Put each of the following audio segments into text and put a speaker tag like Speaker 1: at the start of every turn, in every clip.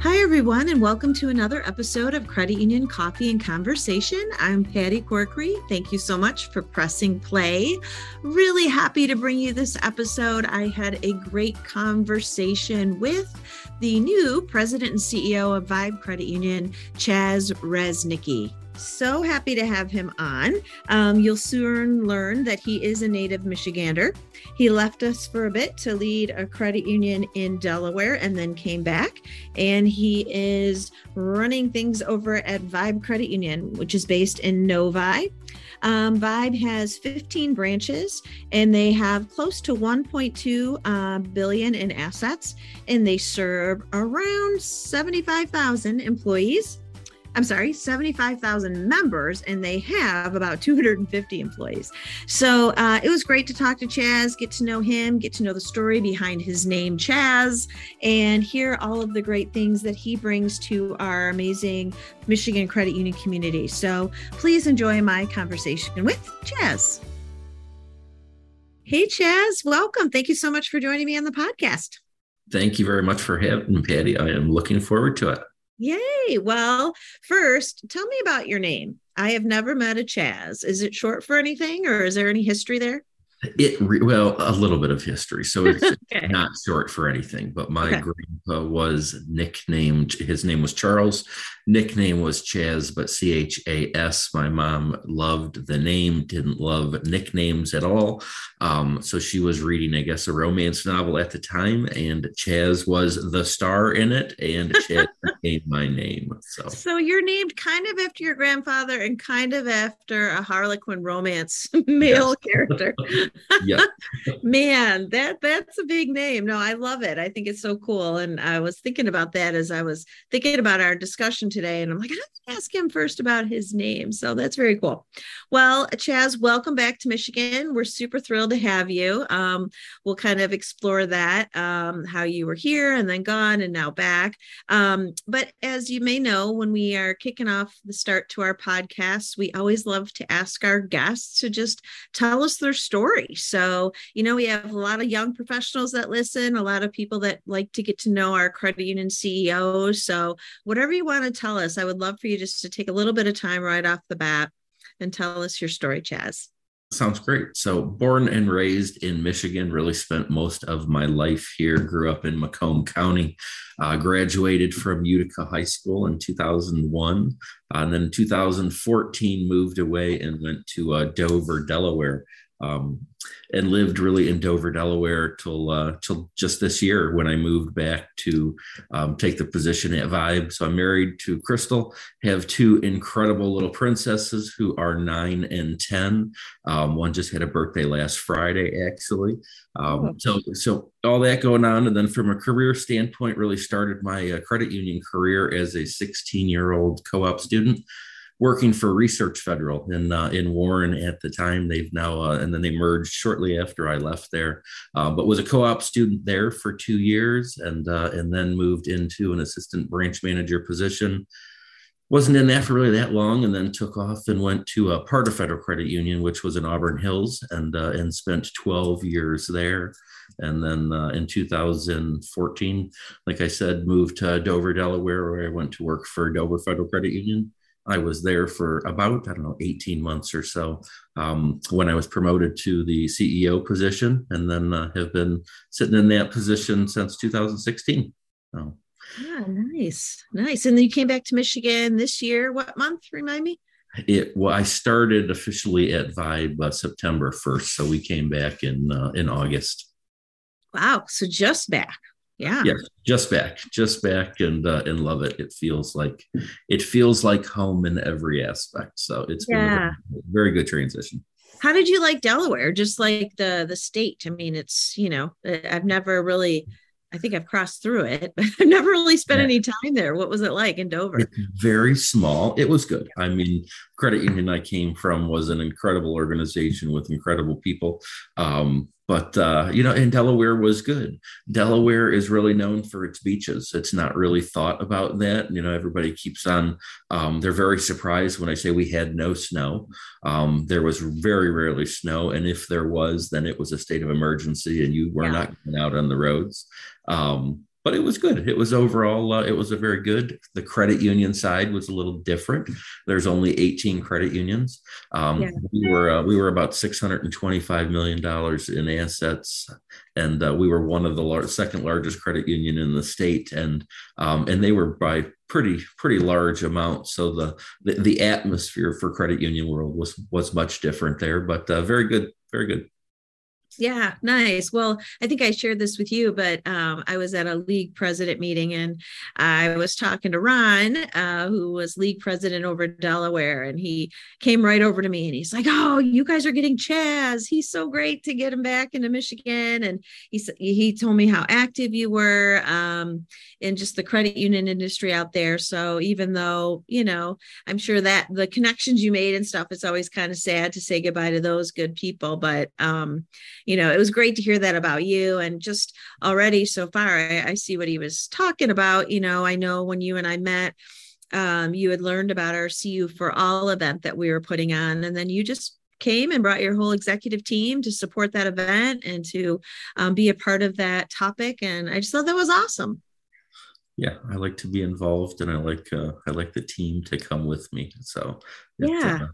Speaker 1: Hi, everyone, and welcome to another episode of Credit Union Coffee and Conversation. I'm Patty Corkery. Thank you so much for pressing play. Really happy to bring you this episode. I had a great conversation with the new president and CEO of Vibe Credit Union, Chaz Rzewnicki. So happy to have him on. Um, you'll soon learn that he is a native Michigander. He left us for a bit to lead a credit union in Delaware and then came back. And he is running things over at Vibe Credit Union, which is based in Novi. Um, Vibe has 15 branches and they have close to 1.2 uh, billion in assets, and they serve around 75,000 employees. I'm sorry, 75,000 members, and they have about 250 employees. So uh, it was great to talk to Chaz, get to know him, get to know the story behind his name, Chaz, and hear all of the great things that he brings to our amazing Michigan Credit Union community. So please enjoy my conversation with Chaz. Hey, Chaz, welcome. Thank you so much for joining me on the podcast.
Speaker 2: Thank you very much for having me, Patty. I am looking forward to it.
Speaker 1: Yay. Well, first, tell me about your name. I have never met a Chaz. Is it short for anything or is there any history there?
Speaker 2: It well, a little bit of history, so it's okay. not short for anything. But my okay. grandpa was nicknamed. His name was Charles. Nickname was Chaz, but C H A S. My mom loved the name, didn't love nicknames at all. Um, so she was reading, I guess, a romance novel at the time, and Chaz was the star in it, and Chaz became my name. So,
Speaker 1: so you're named kind of after your grandfather and kind of after a Harlequin romance male yes. character yeah. Man, that that's a big name. No, I love it. I think it's so cool. And I was thinking about that as I was thinking about our discussion today. And I'm like, I ask him first about his name. So that's very cool. Well, Chaz, welcome back to Michigan. We're super thrilled to have you. Um, we'll kind of explore that, um, how you were here and then gone and now back. Um, but as you may know, when we are kicking off the start to our podcast, we always love to ask our guests to just tell us their story story. So, you know, we have a lot of young professionals that listen, a lot of people that like to get to know our credit union CEOs. So, whatever you want to tell us, I would love for you just to take a little bit of time right off the bat and tell us your story, Chaz.
Speaker 2: Sounds great. So, born and raised in Michigan, really spent most of my life here. Grew up in Macomb County, uh, graduated from Utica High School in 2001. Uh, and then 2014, moved away and went to uh, Dover, Delaware, um, and lived really in Dover, Delaware till uh, till just this year when I moved back to um, take the position at Vibe. So I'm married to Crystal, have two incredible little princesses who are nine and ten. Um, one just had a birthday last Friday, actually. Um, oh. So so all that going on, and then from a career standpoint, really started my uh, credit union career as a 16 year old co-op student working for Research Federal in uh, in Warren at the time. They've now uh, and then they merged shortly after I left there, uh, but was a co-op student there for two years and uh, and then moved into an assistant branch manager position. Wasn't in that for really that long, and then took off and went to a part of Federal Credit Union, which was in Auburn Hills, and uh, and spent 12 years there. And then uh, in 2014, like I said, moved to Dover, Delaware, where I went to work for Dover Federal Credit Union I was there for about, I don't know, 18 months or so um, when I was promoted to the CEO position and then uh, have been sitting in that position since 2016.
Speaker 1: So. Yeah, nice. Nice. And then you came back to Michigan this year. What month? Remind me.
Speaker 2: It well, I started officially at Vibe uh, September 1st. So we came back in uh, in August.
Speaker 1: Wow. So just back yeah
Speaker 2: yeah just back just back and uh, and love it it feels like it feels like home in every aspect so it's yeah. been a very, very good transition
Speaker 1: how did you like delaware just like the the state i mean it's you know i've never really I think I've crossed through it, but I've never really spent yeah. any time there. What was it like in Dover?
Speaker 2: It's very small. It was good. I mean, credit union I came from was an incredible organization with incredible people. Um, but uh, you know, and Delaware was good. Delaware is really known for its beaches. It's not really thought about that. You know, everybody keeps on. Um, they're very surprised when I say we had no snow. Um, there was very rarely snow, and if there was, then it was a state of emergency, and you were yeah. not going out on the roads. Um, but it was good. It was overall, uh, it was a very good. The credit union side was a little different. There's only 18 credit unions. Um, yeah. We were uh, we were about 625 million dollars in assets, and uh, we were one of the lar- second largest credit union in the state, and um, and they were by pretty pretty large amounts. So the, the, the atmosphere for credit union world was was much different there, but uh, very good, very good.
Speaker 1: Yeah, nice. Well, I think I shared this with you, but um, I was at a league president meeting and I was talking to Ron, uh, who was league president over Delaware, and he came right over to me and he's like, "Oh, you guys are getting Chaz. He's so great to get him back into Michigan." And he he told me how active you were um, in just the credit union industry out there. So even though you know, I'm sure that the connections you made and stuff, it's always kind of sad to say goodbye to those good people, but um, you know, it was great to hear that about you. And just already so far, I, I see what he was talking about. You know, I know when you and I met, um, you had learned about our CU for All event that we were putting on, and then you just came and brought your whole executive team to support that event and to um, be a part of that topic. And I just thought that was awesome.
Speaker 2: Yeah, I like to be involved, and I like uh, I like the team to come with me. So
Speaker 1: yeah. Uh,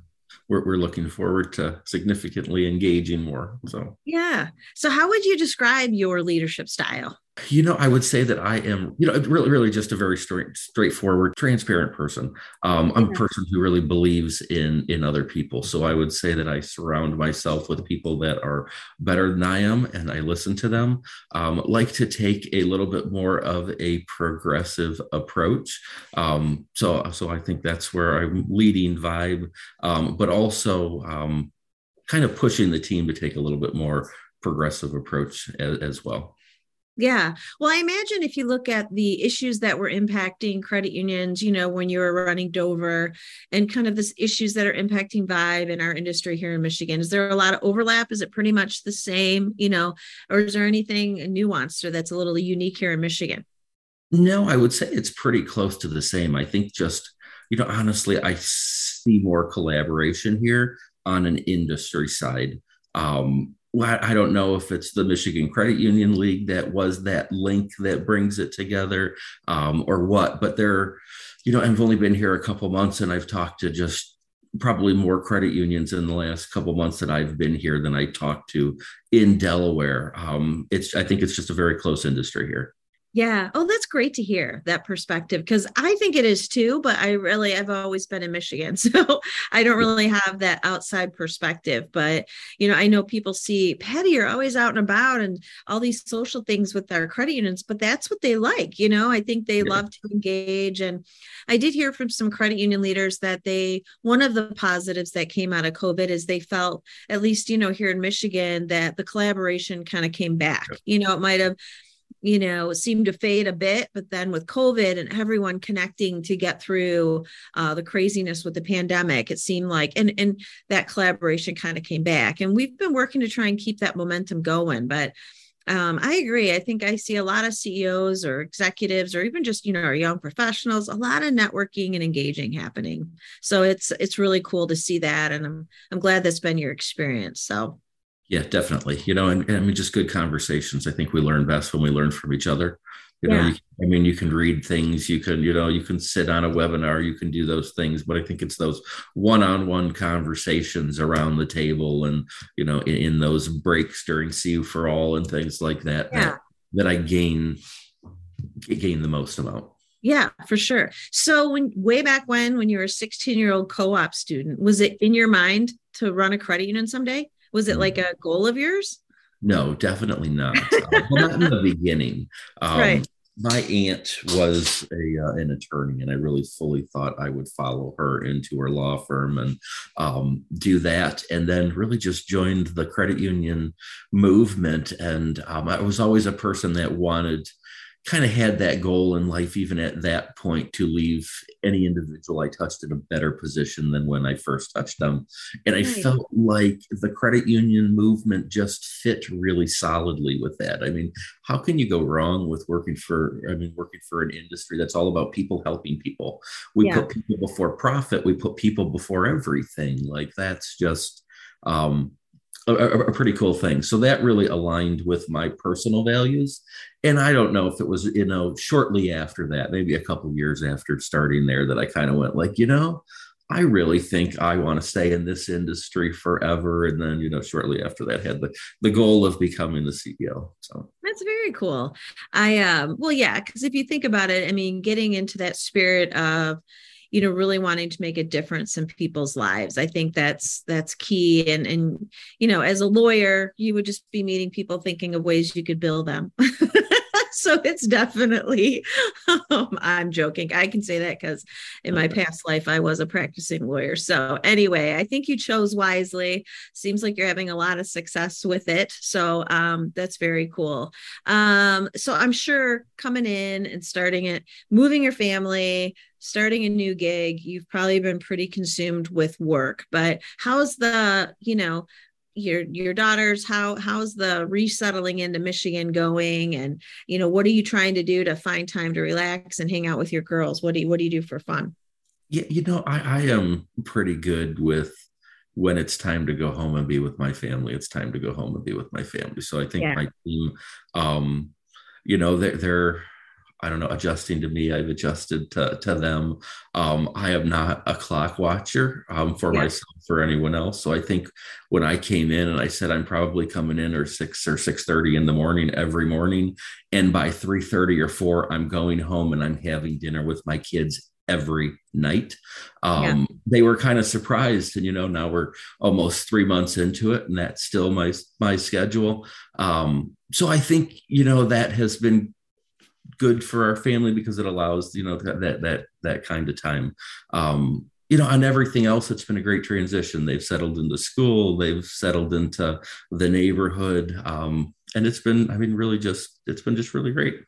Speaker 2: we're, we're looking forward to significantly engaging more. So,
Speaker 1: yeah. So, how would you describe your leadership style?
Speaker 2: You know, I would say that I am, you know, really, really just a very straight, straightforward, transparent person. Um, I'm a person who really believes in in other people. So I would say that I surround myself with people that are better than I am, and I listen to them. Um, like to take a little bit more of a progressive approach. Um, so, so I think that's where I'm leading vibe, um, but also um, kind of pushing the team to take a little bit more progressive approach as, as well.
Speaker 1: Yeah. Well, I imagine if you look at the issues that were impacting credit unions, you know, when you were running Dover and kind of this issues that are impacting Vibe in our industry here in Michigan, is there a lot of overlap? Is it pretty much the same, you know, or is there anything nuanced or that's a little unique here in Michigan?
Speaker 2: No, I would say it's pretty close to the same. I think just, you know, honestly, I see more collaboration here on an industry side. Um, I don't know if it's the Michigan Credit Union League that was that link that brings it together um, or what, but there, you know, I've only been here a couple months and I've talked to just probably more credit unions in the last couple months that I've been here than I talked to in Delaware. Um, it's, I think it's just a very close industry here.
Speaker 1: Yeah. Oh, that's great to hear that perspective because I think it is too, but I really, I've always been in Michigan. So I don't really have that outside perspective. But, you know, I know people see Patty, you're always out and about and all these social things with our credit unions, but that's what they like. You know, I think they yeah. love to engage. And I did hear from some credit union leaders that they, one of the positives that came out of COVID is they felt, at least, you know, here in Michigan, that the collaboration kind of came back. You know, it might have you know, seemed to fade a bit. But then with COVID and everyone connecting to get through uh, the craziness with the pandemic, it seemed like, and, and that collaboration kind of came back. And we've been working to try and keep that momentum going. But um, I agree. I think I see a lot of CEOs or executives, or even just you know, our young professionals, a lot of networking and engaging happening. So it's it's really cool to see that, and I'm I'm glad that's been your experience. So
Speaker 2: yeah, definitely. You know, and, and, I mean, just good conversations. I think we learn best when we learn from each other. You know, you, I mean, you can read things, you can, you know, you can sit on a webinar, you can do those things, but I think it's those one-on-one conversations around the table and, you know, in, in those breaks during CU for all and things like that, yeah. that, that I gain, gain the most amount.
Speaker 1: Yeah, for sure. So when way back when, when you were a 16 year old co-op student, was it in your mind to run a credit union someday? Was it like a goal of yours?
Speaker 2: No, definitely not. uh, well, not in the beginning. Um, right. My aunt was a uh, an attorney, and I really fully thought I would follow her into her law firm and um, do that, and then really just joined the credit union movement. And um, I was always a person that wanted kind of had that goal in life, even at that point, to leave any individual I touched in a better position than when I first touched them. And I felt like the credit union movement just fit really solidly with that. I mean, how can you go wrong with working for, I mean, working for an industry that's all about people helping people? We yeah. put people before profit, we put people before everything. Like that's just, um, a, a, pretty cool thing. So that really aligned with my personal values. And I don't know if it was, you know, shortly after that, maybe a couple years after starting there, that I kind of went like, you know, I really think I want to stay in this industry forever. And then, you know, shortly after that, had the, the goal of becoming the CEO. So
Speaker 1: that's very cool. I, um, well, yeah, because if you think about it, I mean, getting into that spirit of, you know really wanting to make a difference in people's lives. I think that's that's key. And and you know as a lawyer you would just be meeting people thinking of ways you could bill them so it's definitely um, i'm joking. I can say that because in my past life i was a practicing lawyer. So anyway i think you chose wisely. Seems like you're having a lot of success with it. So um, that's very cool. Um, so i'm sure coming in and starting it moving your family starting a new gig you've probably been pretty consumed with work. But how's the you know your your daughters how how's the resettling into michigan going? And you know what are you trying to do to find time to relax and hang out with your girls? What do you what do you do for fun?
Speaker 2: Yeah you know i i am pretty good with when it's time to go home and be with my family it's time to go home and be with my family. So i think yeah. my team um you know they're they're I don't know, adjusting to me. I've adjusted to, to them. Um, I am not a clock watcher um, for yeah. myself or anyone else. So I think when I came in and I said I'm probably coming in or six or six thirty in the morning every morning, and by three thirty or four I'm going home and I'm having dinner with my kids every night. Um, yeah. They were kind of surprised, and you know now we're almost three months into it, and that's still my my schedule. Um, so I think you know that has been good for our family because it allows you know that that that kind of time um you know on everything else it's been a great transition they've settled into school they've settled into the neighborhood um and it's been i mean really just it's been just really great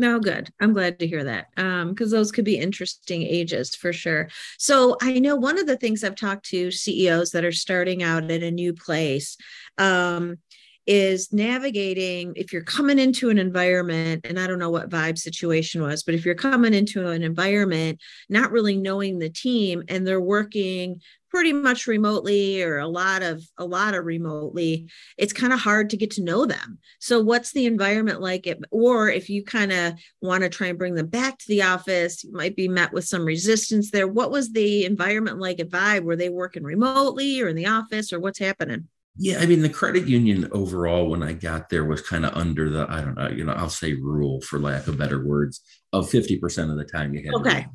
Speaker 1: no, good. I'm glad to hear that because um, those could be interesting ages for sure. So I know one of the things I've talked to CEOs that are starting out at a new place. Um, is navigating if you're coming into an environment and i don't know what vibe situation was but if you're coming into an environment not really knowing the team and they're working pretty much remotely or a lot of a lot of remotely it's kind of hard to get to know them. So what's the environment like it, or if you kind of want to try and bring them back to the office you might be met with some resistance there. What was the environment like at vibe? Were they working remotely or in the office or what's happening
Speaker 2: yeah, I mean the credit union overall when I got there was kind of under the I don't know, you know, I'll say rule for lack of better words of 50% of the time you had
Speaker 1: okay.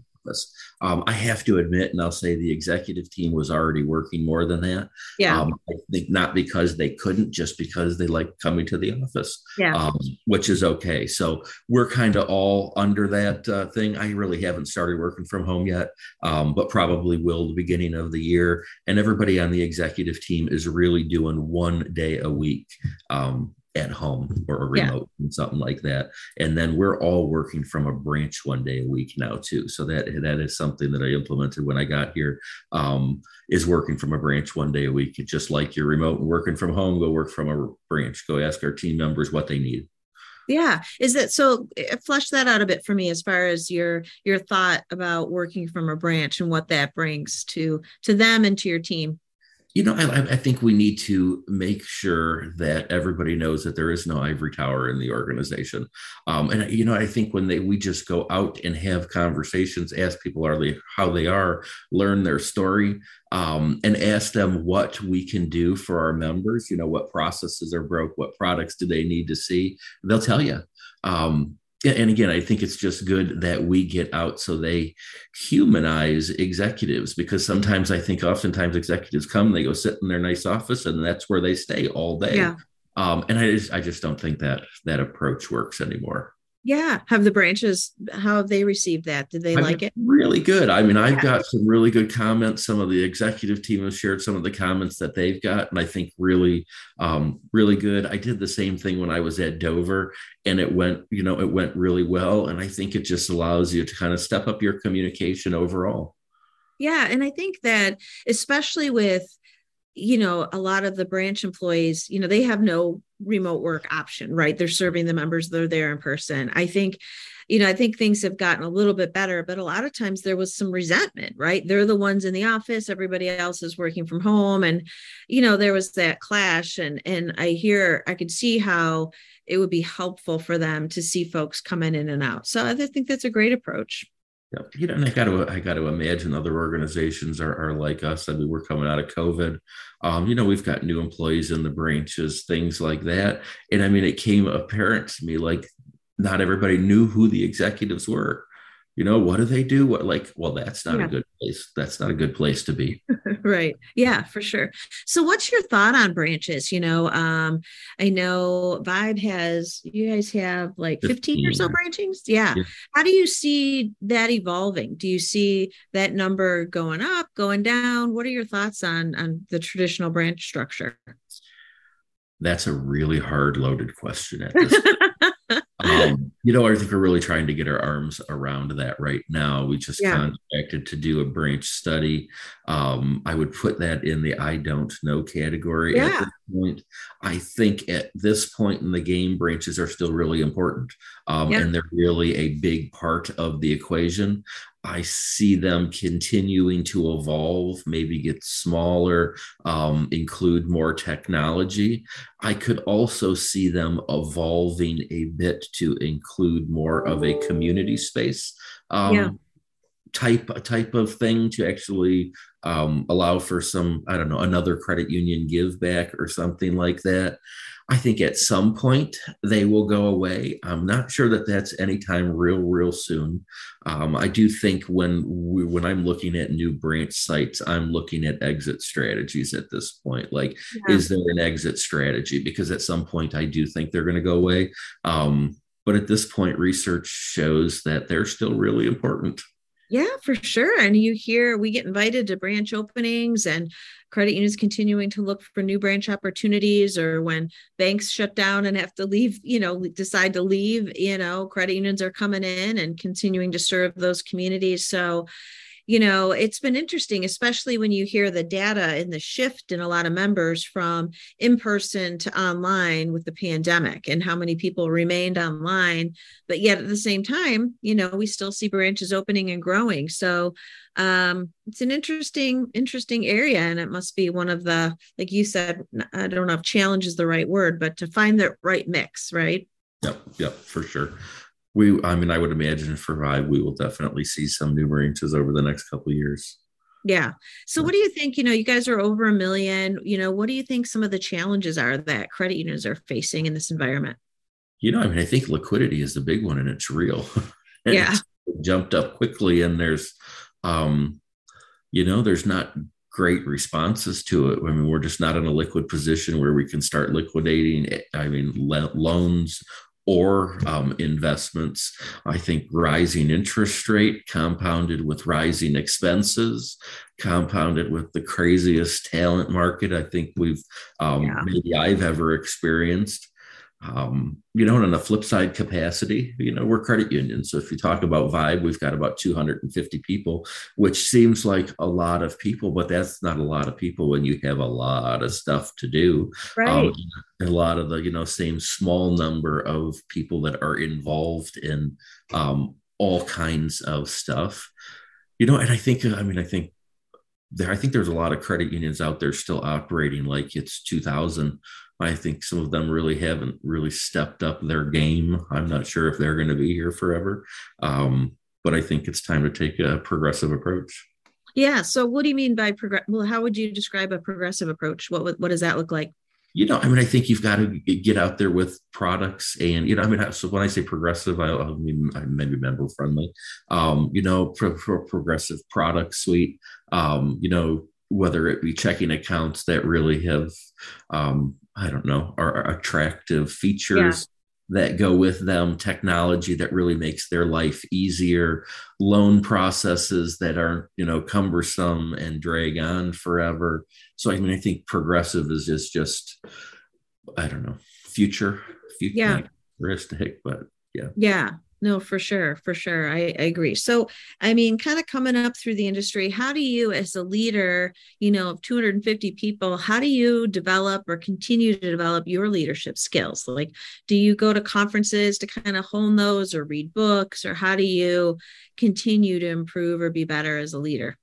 Speaker 2: Um, I have to admit, and I'll say the executive team was already working more than that.
Speaker 1: Yeah.
Speaker 2: Um, I think not because they couldn't, just because they like coming to the office.
Speaker 1: Yeah. Um,
Speaker 2: which is okay. So we're kind of all under that uh, thing. I really haven't started working from home yet, um, but probably will the beginning of the year. And everybody on the executive team is really doing one day a week. At home or a remote yeah. and something like that. And then we're all working from a branch one day a week now too. So that that is something that I implemented when I got here. Um, is working from a branch one day a week. It's just like you're remote and working from home. Go work from a branch. Go ask our team members what they need.
Speaker 1: Yeah, is that so? Eh, flesh that out a bit for me as far as your your thought about working from a branch and what that brings to to them and to your team
Speaker 2: you know, I, I, think we need to make sure that everybody knows that there is no ivory tower in the organization. Um, and you know, I think when they we just go out and have conversations, ask people are they how they are, learn their story, um, and ask them what we can do for our members. You know, what processes are broke, what products do they need to see? They'll tell you. Um, and again, I think it's just good that we get out so they humanize executives because sometimes I think oftentimes executives come, they go sit in their nice office, and that's where they stay all day.
Speaker 1: Yeah.
Speaker 2: Um, and I just I just don't think that that approach works anymore.
Speaker 1: Yeah. Have the branches, how have they received that? Did they
Speaker 2: I've
Speaker 1: like it?
Speaker 2: Really good. I mean, I've yeah. got some really good comments. Some of the executive team have shared some of the comments that they've got, and I think really, um, really good. I did the same thing when I was at Dover, and it went, you know, it went really well. And I think it just allows you to kind of step up your communication overall.
Speaker 1: Yeah. And I think that, especially with, you know, a lot of the branch employees, you know, they have no remote work option, right? They're serving the members, they're there in person. I think, you know, I think things have gotten a little bit better, but a lot of times there was some resentment, right? They're the ones in the office, everybody else is working from home. And, you know, there was that clash. And and I hear I could see how it would be helpful for them to see folks coming in and out. So I think that's a great approach.
Speaker 2: Yeah, you know, and I got to I got to imagine other organizations are, are like us. I mean, we're coming out of COVID. Um, you know, we've got new employees in the branches, things like that. And I mean, it came apparent to me like not everybody knew who the executives were you know what do they do? What like well that's not yeah. a good place that's not a good place to be.
Speaker 1: Right. Yeah for sure. So what's your thought on branches? You know um i know vibe has you guys have like 15, 15 or so branchings? Yeah. yeah. How do you see that evolving? Do you see that number going up going down? What are your thoughts on on the traditional branch structure?
Speaker 2: That's a really hard loaded question at this um, you know, I think we're really trying to get our arms around that right now. We just yeah. contracted to do a branch study. Um, I would put that in the I don't know category yeah. at this point. I think at this point in the game, branches are still really important. Um, yeah. and they're really a big part of the equation. I see them continuing to evolve, maybe get smaller, um, include more technology. I could also see them evolving a bit to include more of a community space um, yeah. Type a type of thing to actually um, allow for some I don't know another credit union give back or something like that. I think at some point they will go away. I'm not sure that that's anytime real, real soon. Um, I do think when we, when I'm looking at new branch sites, I'm looking at exit strategies at this point. Like, yeah. is there an exit strategy? Because at some point, I do think they're going to go away. Um, but at this point, research shows that they're still really important.
Speaker 1: Yeah, for sure. And you hear we get invited to branch openings and credit unions continuing to look for new branch opportunities or when banks shut down and have to leave, you know, decide to leave, you know, credit unions are coming in and continuing to serve those communities. So you know, it's been interesting, especially when you hear the data and the shift in a lot of members from in person to online with the pandemic and how many people remained online. But yet at the same time, you know, we still see branches opening and growing. So um, it's an interesting, interesting area. And it must be one of the, like you said, I don't know if challenge is the right word, but to find the right mix, right?
Speaker 2: Yep, yep, for sure we i mean i would imagine for vibe we will definitely see some new branches over the next couple years
Speaker 1: yeah so what do you think you know you guys are over a million you know what do you think some of the challenges are that credit unions are facing in this environment
Speaker 2: you know i mean i think liquidity is the big one and it's real
Speaker 1: and yeah it's
Speaker 2: jumped up quickly and there's um you know there's not great responses to it. I mean, we're just not in a liquid position where we can start liquidating. I mean, le- loans or um, investments. I think rising interest rate compounded with rising expenses, compounded with the craziest talent market I think we've um, yeah. maybe I've ever experienced. Um, you know, and on the flip side capacity, you know, we're credit unions. So if you talk about Vibe, we've got about 250 people, which seems like a lot of people, but that's not a lot of people when you have a lot of stuff to do.
Speaker 1: Right. Um,
Speaker 2: a lot of the, you know, same small number of people that are involved in um, all kinds of stuff. You know, and I think, I mean, I think there, I think there's a lot of credit unions out there still operating like it's 2000 I think some of them really haven't really stepped up their game. I'm not sure if they're going to be here forever, um, but I think it's time to take a progressive approach.
Speaker 1: Yeah. So, what do you mean by progress? Well, how would you describe a progressive approach? What what does that look like?
Speaker 2: You know, I mean, I think you've got to get out there with products, and you know, I mean, so when I say progressive, I, I mean I maybe member friendly. Um, you know, pro, pro progressive product suite. Um, you know, whether it be checking accounts that really have um, I don't know, are attractive features. That go with them, technology that really makes their life easier, loan processes that aren't, you know, cumbersome and drag on forever. So I mean, I think progressive is just just, I don't know, future, future
Speaker 1: yeah.
Speaker 2: futuristic, but yeah.
Speaker 1: Yeah. No, for sure, for sure. I, I, agree. So, I mean, kind of coming up through the industry, how do you, as a leader, you know, of 250 people, how do you develop or continue to develop your leadership skills? Like, do you go to conferences to kind of hone those or read books, or how do you continue to improve or be better as a leader?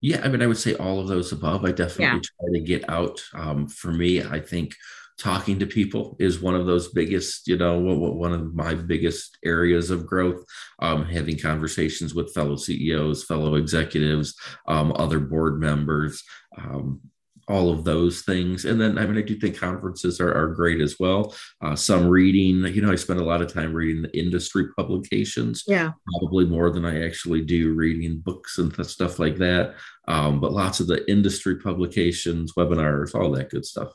Speaker 2: Yeah, I mean, I would say all of those above. I definitely yeah. try to get out. Um, for me, I think talking to people is one of those biggest you know one of my biggest areas of growth. Um, having conversations with fellow ceos fellow executives um, other board members um, all of those things. And then i mean i do think conferences are, are great as well. Uh, some reading you know i spend a lot of time reading the industry publications.
Speaker 1: Yeah.
Speaker 2: Probably more than i actually do reading books and stuff like that. Um, but lots of the industry publications webinars all that good stuff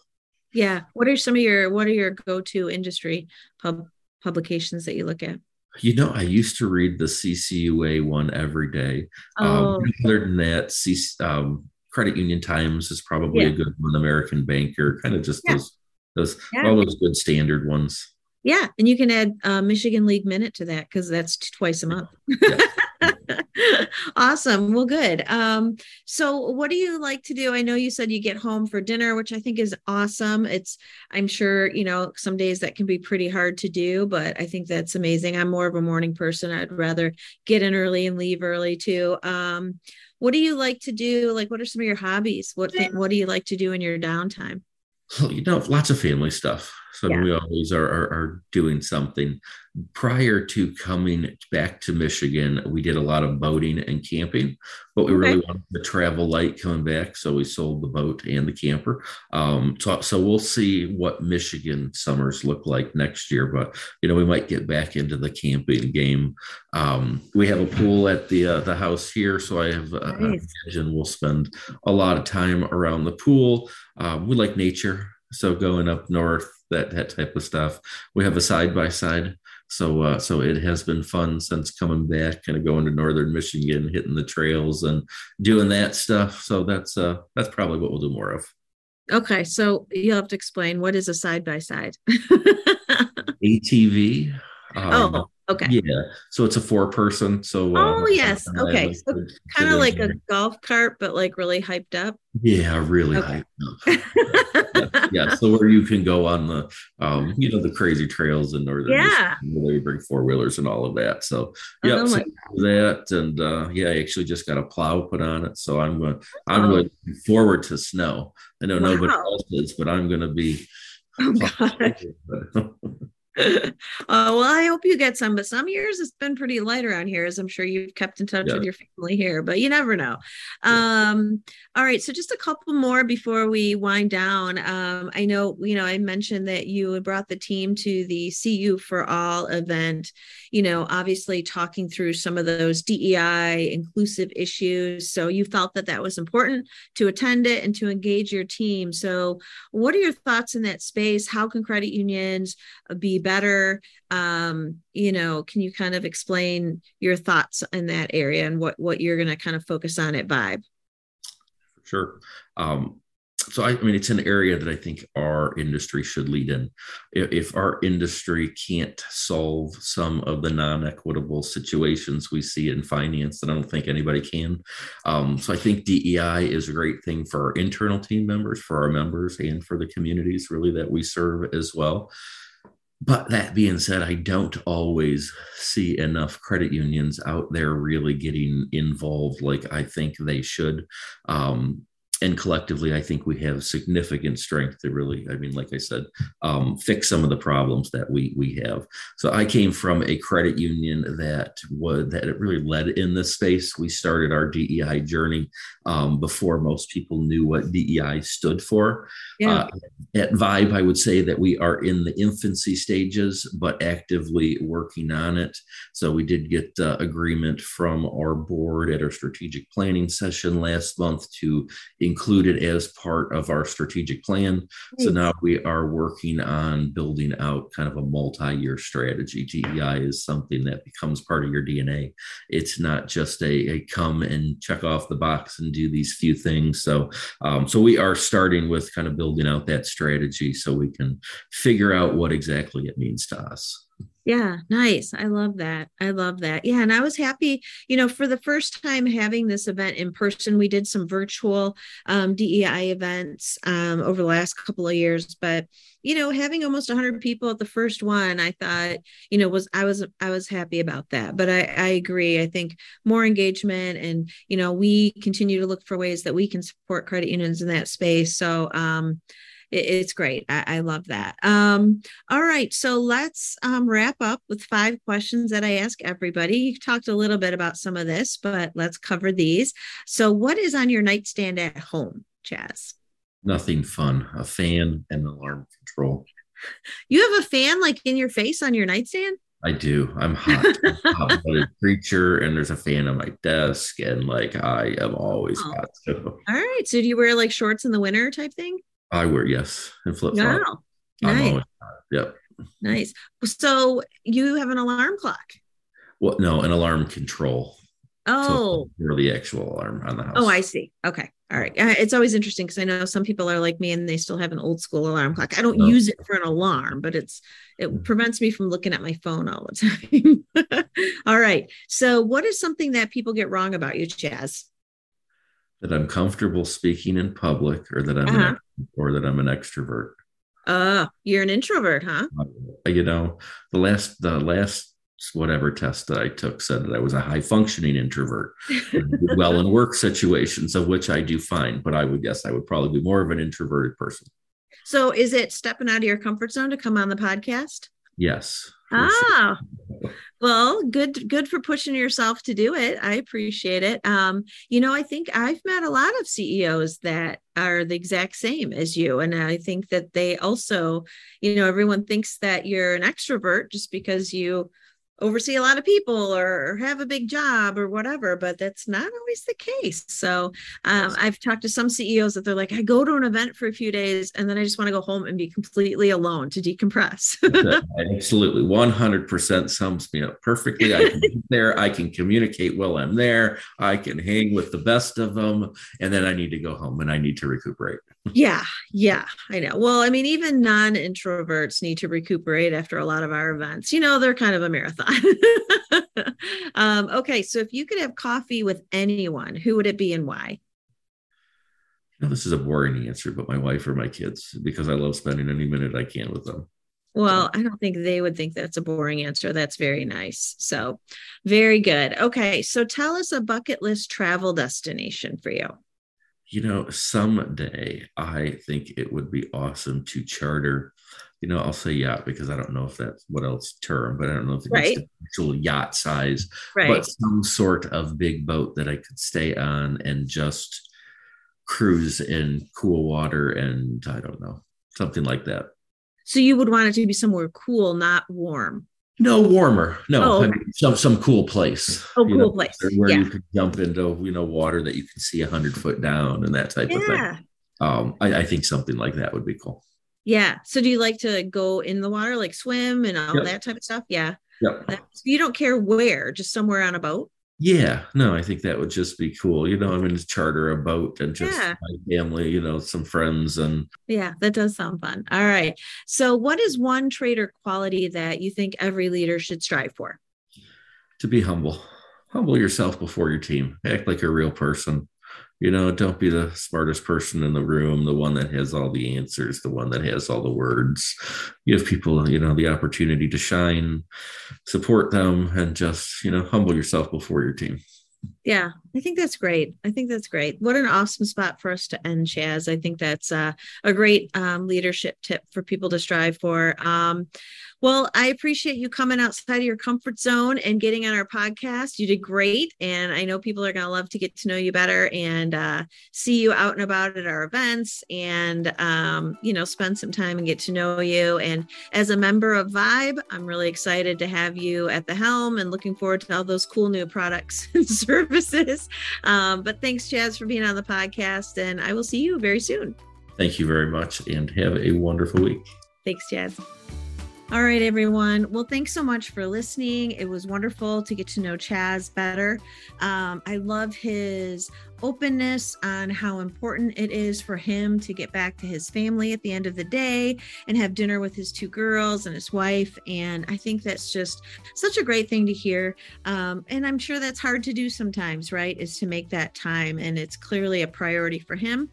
Speaker 1: yeah. What are some of your what are your go-to industry pub publications that you look at?
Speaker 2: You know, I used to read the CCUA one every day. Um, oh. Um, other than that, C, um, Credit Union Times is probably yeah. a good one. American Banker, kind of just yeah. those those yeah. all those good standard ones.
Speaker 1: Yeah, and you can add uh, Michigan League Minute to that because that's twice a month. awesome. Well, good. Um, so what do you like to do? I know you said you get home for dinner, which I think is awesome. It's, I'm sure, you know, some days that can be pretty hard to do, but I think that's amazing. I'm more of a morning person. I'd rather get in early and leave early too. Um, what do you like to do? Like, what are some of your hobbies? What, what do you like to do in your downtime?
Speaker 2: Well, you know, lots of family stuff. So yeah. we always are, are, are doing something prior to coming back to Michigan, we did a lot of boating and camping, but we okay. really wanted to travel light coming back. So we sold the boat and the camper. Um, so, so we'll see what Michigan summers look like next year, but you know, we might get back into the camping game. Um, we have a pool at the, uh, the house here. So I have, uh, nice. imagine we'll spend a lot of time around the pool. Um, we like nature. So going up north, that, that type of stuff. We have a side by side so uh, so it has been fun since coming back, kind of going to northern Michigan, hitting the trails and doing that stuff. So that's uh that's probably what we'll do more of.
Speaker 1: Okay, so you'll have to explain what is a side by side.
Speaker 2: ATV.
Speaker 1: Um, oh, Okay.
Speaker 2: Yeah. So it's a four person. So
Speaker 1: uh, oh yes. Okay. So kind of like a golf cart, but like really hyped up.
Speaker 2: Yeah, really okay. hyped up. yeah, So where you can go on the um, you know, the crazy trails in northern
Speaker 1: yeah.
Speaker 2: where you bring four wheelers and all of that. So yeah, oh, so that and uh yeah, I actually just got a plow put on it. So I'm going I'm oh. looking forward to snow. I know wow. nobody else is, but I'm gonna be
Speaker 1: Oh, God. uh, well, I hope you get some, but some years it's been pretty light around here, as I'm sure you've kept in touch yeah. with your family here, but you never know. Um, all right, so just a couple more before we wind down. Um, I know, you know, I mentioned that you brought the team to the CU for All event, you know, obviously talking through some of those DEI inclusive issues. So you felt that that was important to attend it and to engage your team. So, what are your thoughts in that space? How can credit unions be better um, you know can you kind of explain your thoughts in that area and what what you're going to kind of focus on at vibe?
Speaker 2: Sure. Um, so I, I, mean it's an area that i think our industry should lead in. If, if our industry can't solve some of the non-equitable situations we see in finance then i don't think anybody can. Um, so i think dei is a great thing for our internal team members for our members and for the communities really that we serve as well but that being said, I don't always see enough credit unions out there really getting involved like I think they should. Um, and collectively, I think we have significant strength to really, I mean, like I said, um, fix some of the problems that we we have. So I came from a credit union that was that it really led in this space. We started our DEI journey um, before most people knew what DEI stood for. Yeah. Uh, at Vibe, I would say that we are in the infancy stages, but actively working on it. So we did get uh, agreement from our board at our strategic planning session last month to included as part of our strategic plan. So now we are working on building out kind of a multi year strategy. DEI is something that becomes part of your DNA. It's not just a, a come and check off the box and do these few things. So, um, so we are starting with kind of building out that strategy so we can figure out what exactly it means to us.
Speaker 1: Yeah, nice. I love that. I love that. Yeah. And I was happy, you know, for the first time having this event in person. We did some virtual um, DEI events um, over the last couple of years, but you know, having almost 100 people at the first one, I thought, you know, was I was I was happy about that. But I, I agree. I think more engagement, and you know, we continue to look for ways that we can support credit unions in that space. So, um, it's great. I, I love that. Um, all right. So let's um, wrap up with five questions that I ask everybody. You talked a little bit about some of this, but let's cover these. So, what is on your nightstand at home, Chaz?
Speaker 2: Nothing fun. A fan and alarm control.
Speaker 1: You have a fan like in your face on your nightstand?
Speaker 2: I do. I'm hot. I'm hot creature, and there's a fan on my desk, and like I am always oh. hot.
Speaker 1: So. All right. So do you wear like shorts in the winter type thing?
Speaker 2: I wear yes, and flip flop. Wow.
Speaker 1: Nice. Yep. Nice. So you have an alarm clock?
Speaker 2: Well, no, an alarm control.
Speaker 1: Oh,
Speaker 2: so the actual alarm on the house.
Speaker 1: Oh, I see. Okay. All right. It's always interesting because I know some people are like me and they still have an old school alarm clock. I don't no. use it for an alarm, but it's it mm. prevents me from looking at my phone all the time. all right. So, what is something that people get wrong about you, Chaz?
Speaker 2: That I'm comfortable speaking in public, or that I'm uh-huh. an, or that I'm an extrovert.
Speaker 1: Uh, you're an introvert, huh?
Speaker 2: You know, the last the last whatever test that I took said that I was a high functioning introvert, well in work situations, of which I do fine. But I would guess I would probably be more of an introverted person.
Speaker 1: So, is it stepping out of your comfort zone to come on the podcast?
Speaker 2: Yes.
Speaker 1: Ah, well, good, good for pushing yourself to do it. I appreciate it. Um, you know, I think I've met a lot of CEOs that are the exact same as you, and I think that they also, you know, everyone thinks that you're an extrovert just because you oversee a lot of people or, or, have a big job or whatever, but that's not always the case. So um, I've talked to some CEOs that they're like, I go to an event for a few days and then I just want to go home and be completely alone to decompress.
Speaker 2: Absolutely. 100% sums me up perfectly. I can be there. I can communicate while I'm there. I can hang with the best of them. And then I need to go home and I need to recuperate.
Speaker 1: Yeah. Yeah. I know. Well, I mean, even non introverts need to recuperate after a lot of our events. You know, they're kind of a marathon. um, okay, so if you could have coffee with anyone, who would it be and why?
Speaker 2: You know, this is a boring answer, but my wife or my kids, because I love spending any minute I can with them.
Speaker 1: Well, I don't think they would think that's a boring answer. That's very nice. So, very good. Okay, so tell us a bucket list travel destination for you.
Speaker 2: You know, someday I think it would be awesome to charter you know, I'll say yacht because I don't know if that's what else term, but I don't know if it's right. actual yacht size, right. but some sort of big boat that I could stay on and just cruise in cool water and I don't know, something like that.
Speaker 1: So you would want it to be somewhere cool, not warm.
Speaker 2: No, warmer. No, oh. I mean, some some cool place.
Speaker 1: Oh, cool know, place
Speaker 2: where yeah. you can jump into you know water that you can see a hundred foot down and that type yeah. of thing. Um, I, I think something like that would be cool.
Speaker 1: Yeah. So do you like to go in the water, like swim and all yep. that type of stuff? Yeah.
Speaker 2: Yep.
Speaker 1: you don't care where, just somewhere on a boat?
Speaker 2: Yeah. No, I think that would just be cool. You know, I mean, to charter a boat and just yeah. my family, you know, some friends and.
Speaker 1: Yeah, that does sound fun. All right. So, what is one trait or quality that you think every leader should strive for?
Speaker 2: To be humble. Humble yourself before your team. Act like a real person you know don't be the smartest person in the room the one that has all the answers the one that has all the words. Give people you know the opportunity to shine support them and just you know humble yourself before your team.
Speaker 1: Yeah, I think that's great. I think that's great. What an awesome spot for us to end, Chaz. I think that's uh, a great um, leadership tip for people to strive for. Um, well, I appreciate you coming outside of your comfort zone and getting on our podcast. You did great. And I know people are going to love to get to know you better and uh, see you out and about at our events and, um, you know, spend some time and get to know you. And as a member of Vibe, I'm really excited to have you at the helm and looking forward to all those cool new products and services. Um, but thanks, Chaz, for being on the podcast. And I will see you very soon.
Speaker 2: Thank you very much and have a wonderful week.
Speaker 1: Thanks, Chaz. All right, everyone. Well, thanks so much for listening. It was wonderful to get to know Chaz better. Um, I love his openness on how important it is for him to get back to his family at the end of the day and have dinner with his two girls and his wife. And I think that's just such a great thing to hear. Um, and I'm sure that's hard to do sometimes, right? Is to make that time. And it's clearly a priority for him.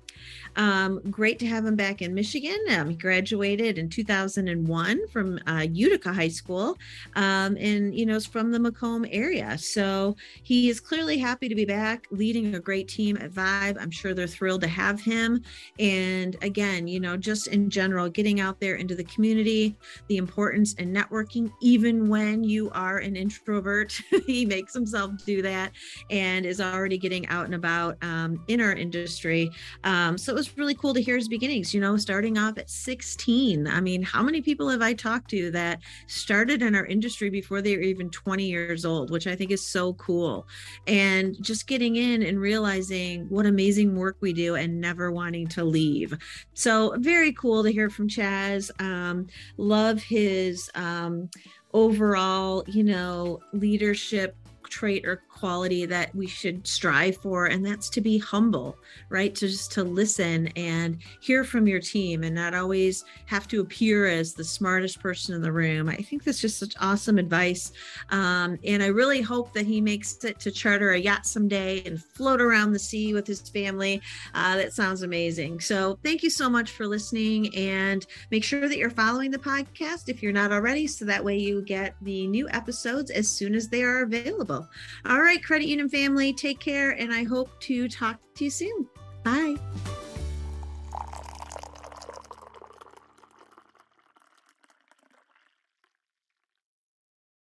Speaker 1: Um, great to have him back in Michigan. Um, he graduated in 2001 from uh, Utica High School, um, and you know is from the Macomb area. So he is clearly happy to be back, leading a great team at Vibe. I'm sure they're thrilled to have him. And again, you know, just in general, getting out there into the community, the importance in networking, even when you are an introvert, he makes himself do that and is already getting out and about um, in our industry. Um, so it was really cool to hear his beginnings, you know, starting off at 16. I mean, how many people have I talked to that started in our industry before they were even 20 years old, which I think is so cool. And just getting in and realizing what amazing work we do and never wanting to leave. So, very cool to hear from Chaz. Um, love his um, overall, you know, leadership trait or quality that we should strive for and that's to be humble right? To just to listen and hear from your team and not always have to appear as the smartest person in the room. I think that's just such awesome advice. Um, and i really hope that he makes it to charter a yacht someday and float around the sea with his family. Uh, that sounds amazing. So thank you so much for listening and make sure that you're following the podcast if you're not already so that way you get the new episodes as soon as they are available. All right, Credit Union family, take care, and I hope to talk to you soon. Bye.